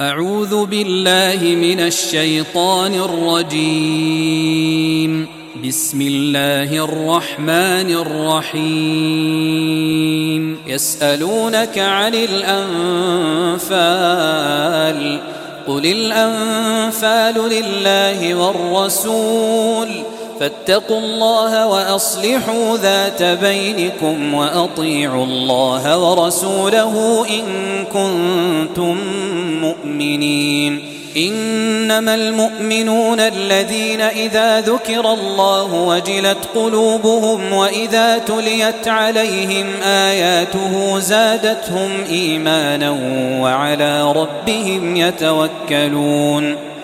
أعوذ بالله من الشيطان الرجيم. بسم الله الرحمن الرحيم. يسألونك عن الأنفال. قل الأنفال لله والرسول. فاتقوا الله وأصلحوا ذات بينكم وأطيعوا الله ورسوله إن كنتم مؤمنين. إنما المؤمنون الذين إذا ذكر الله وجلت قلوبهم وإذا تليت عليهم آياته زادتهم إيمانا وعلى ربهم يتوكلون.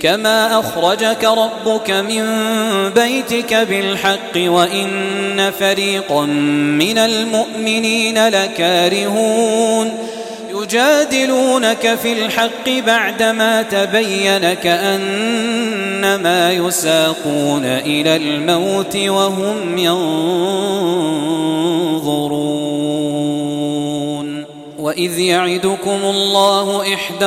كما أخرجك ربك من بيتك بالحق وإن فريقا من المؤمنين لكارهون يجادلونك في الحق بعدما تبين كأنما يساقون إلى الموت وهم ينظرون وإذ يعدكم الله إحدى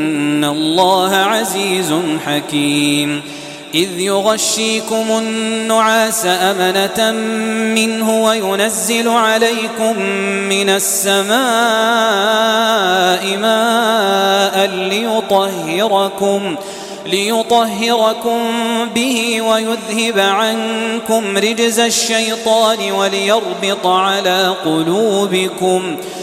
الله عزيز حكيم إذ يغشيكم النعاس أمنة منه وينزل عليكم من السماء ماء ليطهركم ليطهركم به ويذهب عنكم رجز الشيطان وليربط على قلوبكم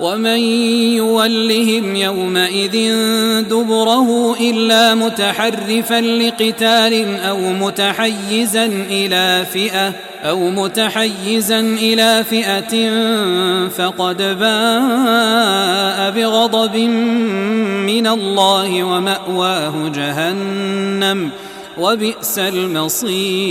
ومن يولهم يومئذ دبره إلا متحرفا لقتال أو متحيزا إلى فئة أو متحيزا إلى فئة فقد باء بغضب من الله ومأواه جهنم وبئس المصير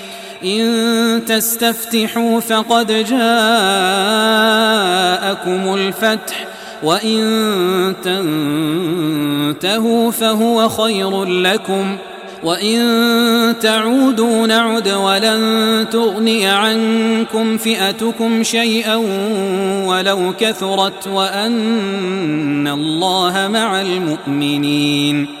إن تستفتحوا فقد جاءكم الفتح وإن تنتهوا فهو خير لكم وإن تعودوا نعد ولن تغني عنكم فئتكم شيئا ولو كثرت وأن الله مع المؤمنين.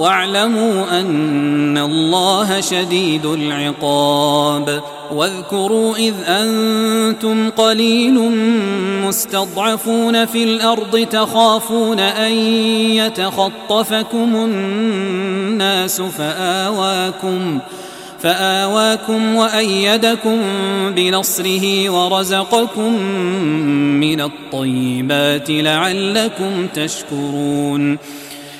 واعلموا أن الله شديد العقاب. واذكروا إذ أنتم قليل مستضعفون في الأرض تخافون أن يتخطفكم الناس فآواكم فآواكم وأيدكم بنصره ورزقكم من الطيبات لعلكم تشكرون.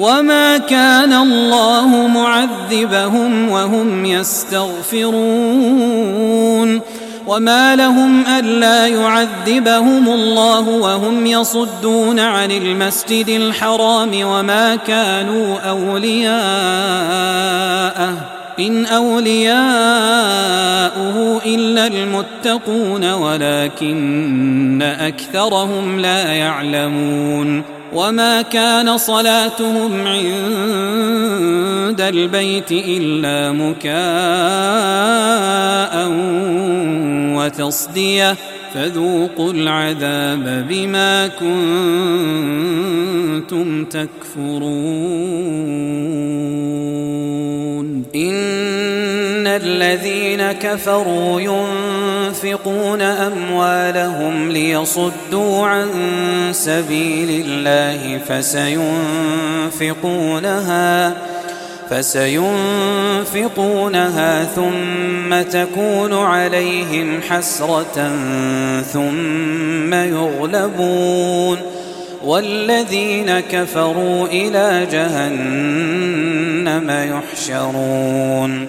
وما كان الله معذبهم وهم يستغفرون وما لهم الا يعذبهم الله وهم يصدون عن المسجد الحرام وما كانوا اولياءه ان اولياؤه الا المتقون ولكن اكثرهم لا يعلمون وما كان صلاتهم عند البيت الا مكاء وتصديه فذوقوا العذاب بما كنتم تكفرون الذين كفروا ينفقون أموالهم ليصدوا عن سبيل الله فسينفقونها فسينفقونها ثم تكون عليهم حسرة ثم يغلبون والذين كفروا إلى جهنم يحشرون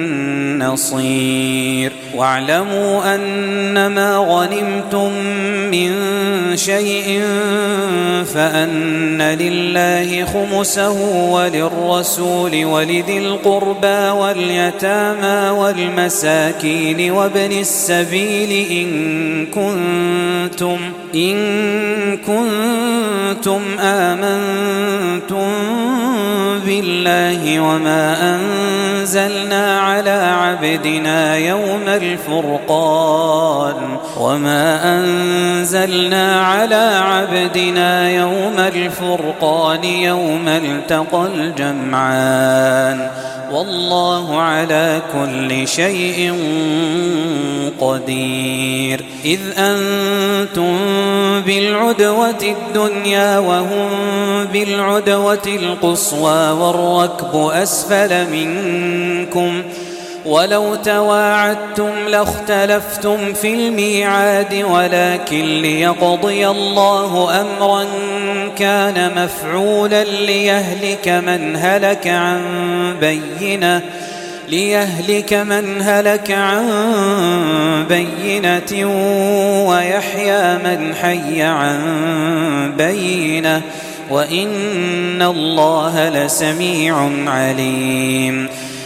واعلموا أنما غنمتم من شيء فأن لله خمسه وللرسول ولذي القربى واليتامى والمساكين وابن السبيل إن كنتم إن كنتم آمنتم بالله وما أنزلنا على عبدنا يوم الفرقان وما أنزلنا على عبدنا يوم الفرقان يوم التقى الجمعان والله على كل شيء قدير. إذ أنتم بالعدوة الدنيا وهم بالعدوة القصوى والركب أسفل منكم ولو تواعدتم لاختلفتم في الميعاد ولكن ليقضي الله أمرا كان مفعولا ليهلك من هلك عن بينة ليهلك من هلك عن بينة ويحيى من حي عن بينة وإن الله لسميع عليم.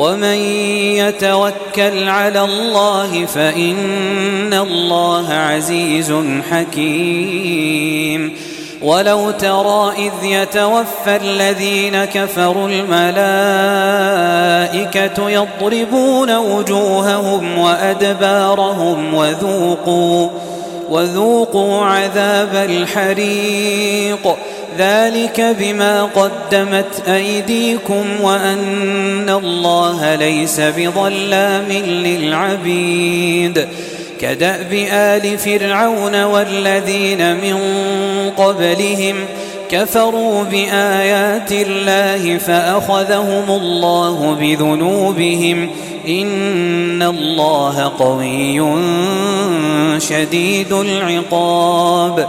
ومن يتوكل على الله فإن الله عزيز حكيم. ولو ترى إذ يتوفى الذين كفروا الملائكة يضربون وجوههم وأدبارهم وذوقوا وذوقوا عذاب الحريق. ذلك بما قدمت أيديكم وأن الله ليس بظلام للعبيد كدأب آل فرعون والذين من قبلهم كفروا بآيات الله فأخذهم الله بذنوبهم إن الله قوي شديد العقاب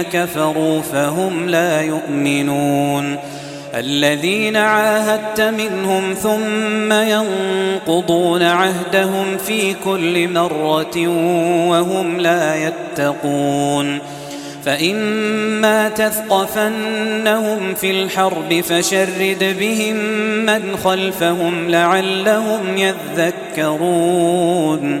الذين كفروا فهم لا يؤمنون. الذين عاهدت منهم ثم ينقضون عهدهم في كل مرة وهم لا يتقون. فإما تثقفنهم في الحرب فشرد بهم من خلفهم لعلهم يذكرون.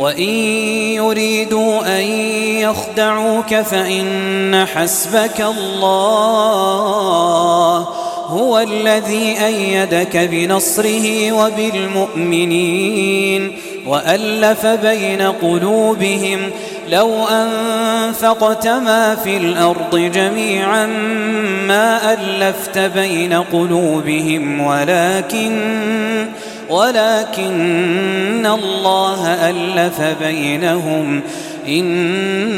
وإن يريدوا أن يخدعوك فإن حسبك الله هو الذي أيدك بنصره وبالمؤمنين وألف بين قلوبهم لو أنفقت ما في الأرض جميعا ما ألفت بين قلوبهم ولكن ولكن الله ألف بينهم إنه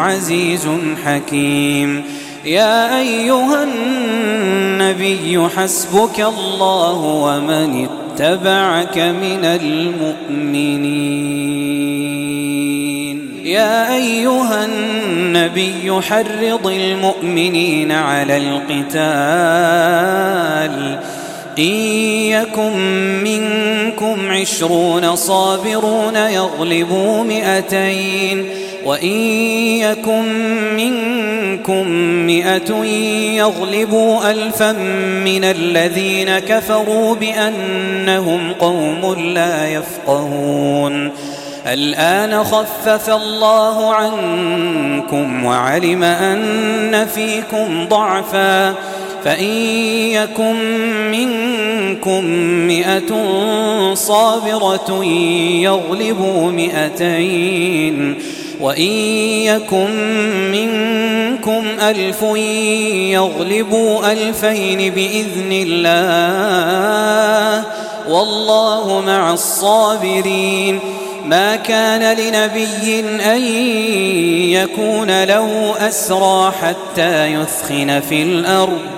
عزيز حكيم. يا أيها النبي حسبك الله ومن اتبعك من المؤمنين. يا أيها النبي حرض المؤمنين على القتال. إن يكن منكم عشرون صابرون يغلبوا مئتين وإن يكن منكم مئة يغلبوا ألفا من الذين كفروا بأنهم قوم لا يفقهون. الآن خفف الله عنكم وعلم أن فيكم ضعفا. فإن يكن منكم مئة صابرة يغلبوا مئتين وإن يكن منكم ألف يغلبوا ألفين بإذن الله والله مع الصابرين. ما كان لنبي أن يكون له أسرى حتى يثخن في الأرض.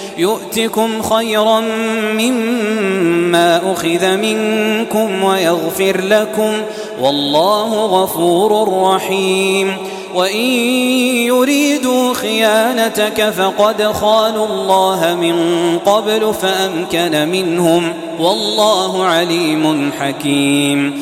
يؤتكم خيرا مما أخذ منكم ويغفر لكم والله غفور رحيم. وإن يريدوا خيانتك فقد خانوا الله من قبل فأمكن منهم. والله عليم حكيم.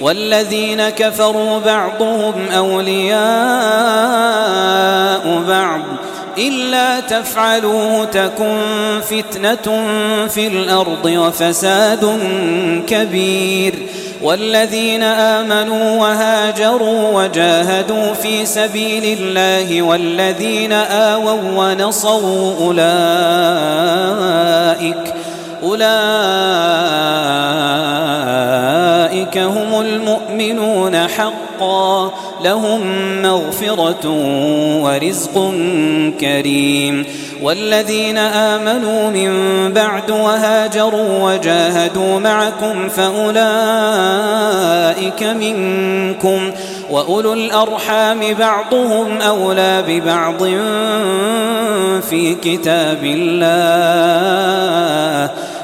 والذين كفروا بعضهم أولياء بعض إلا تفعلوه تكن فتنة في الأرض وفساد كبير. والذين آمنوا وهاجروا وجاهدوا في سبيل الله والذين آووا ونصروا أولئك أولئك هم المؤمنون حقا لهم مغفرة ورزق كريم والذين آمنوا من بعد وهاجروا وجاهدوا معكم فأولئك منكم وأولو الأرحام بعضهم أولى ببعض في كتاب الله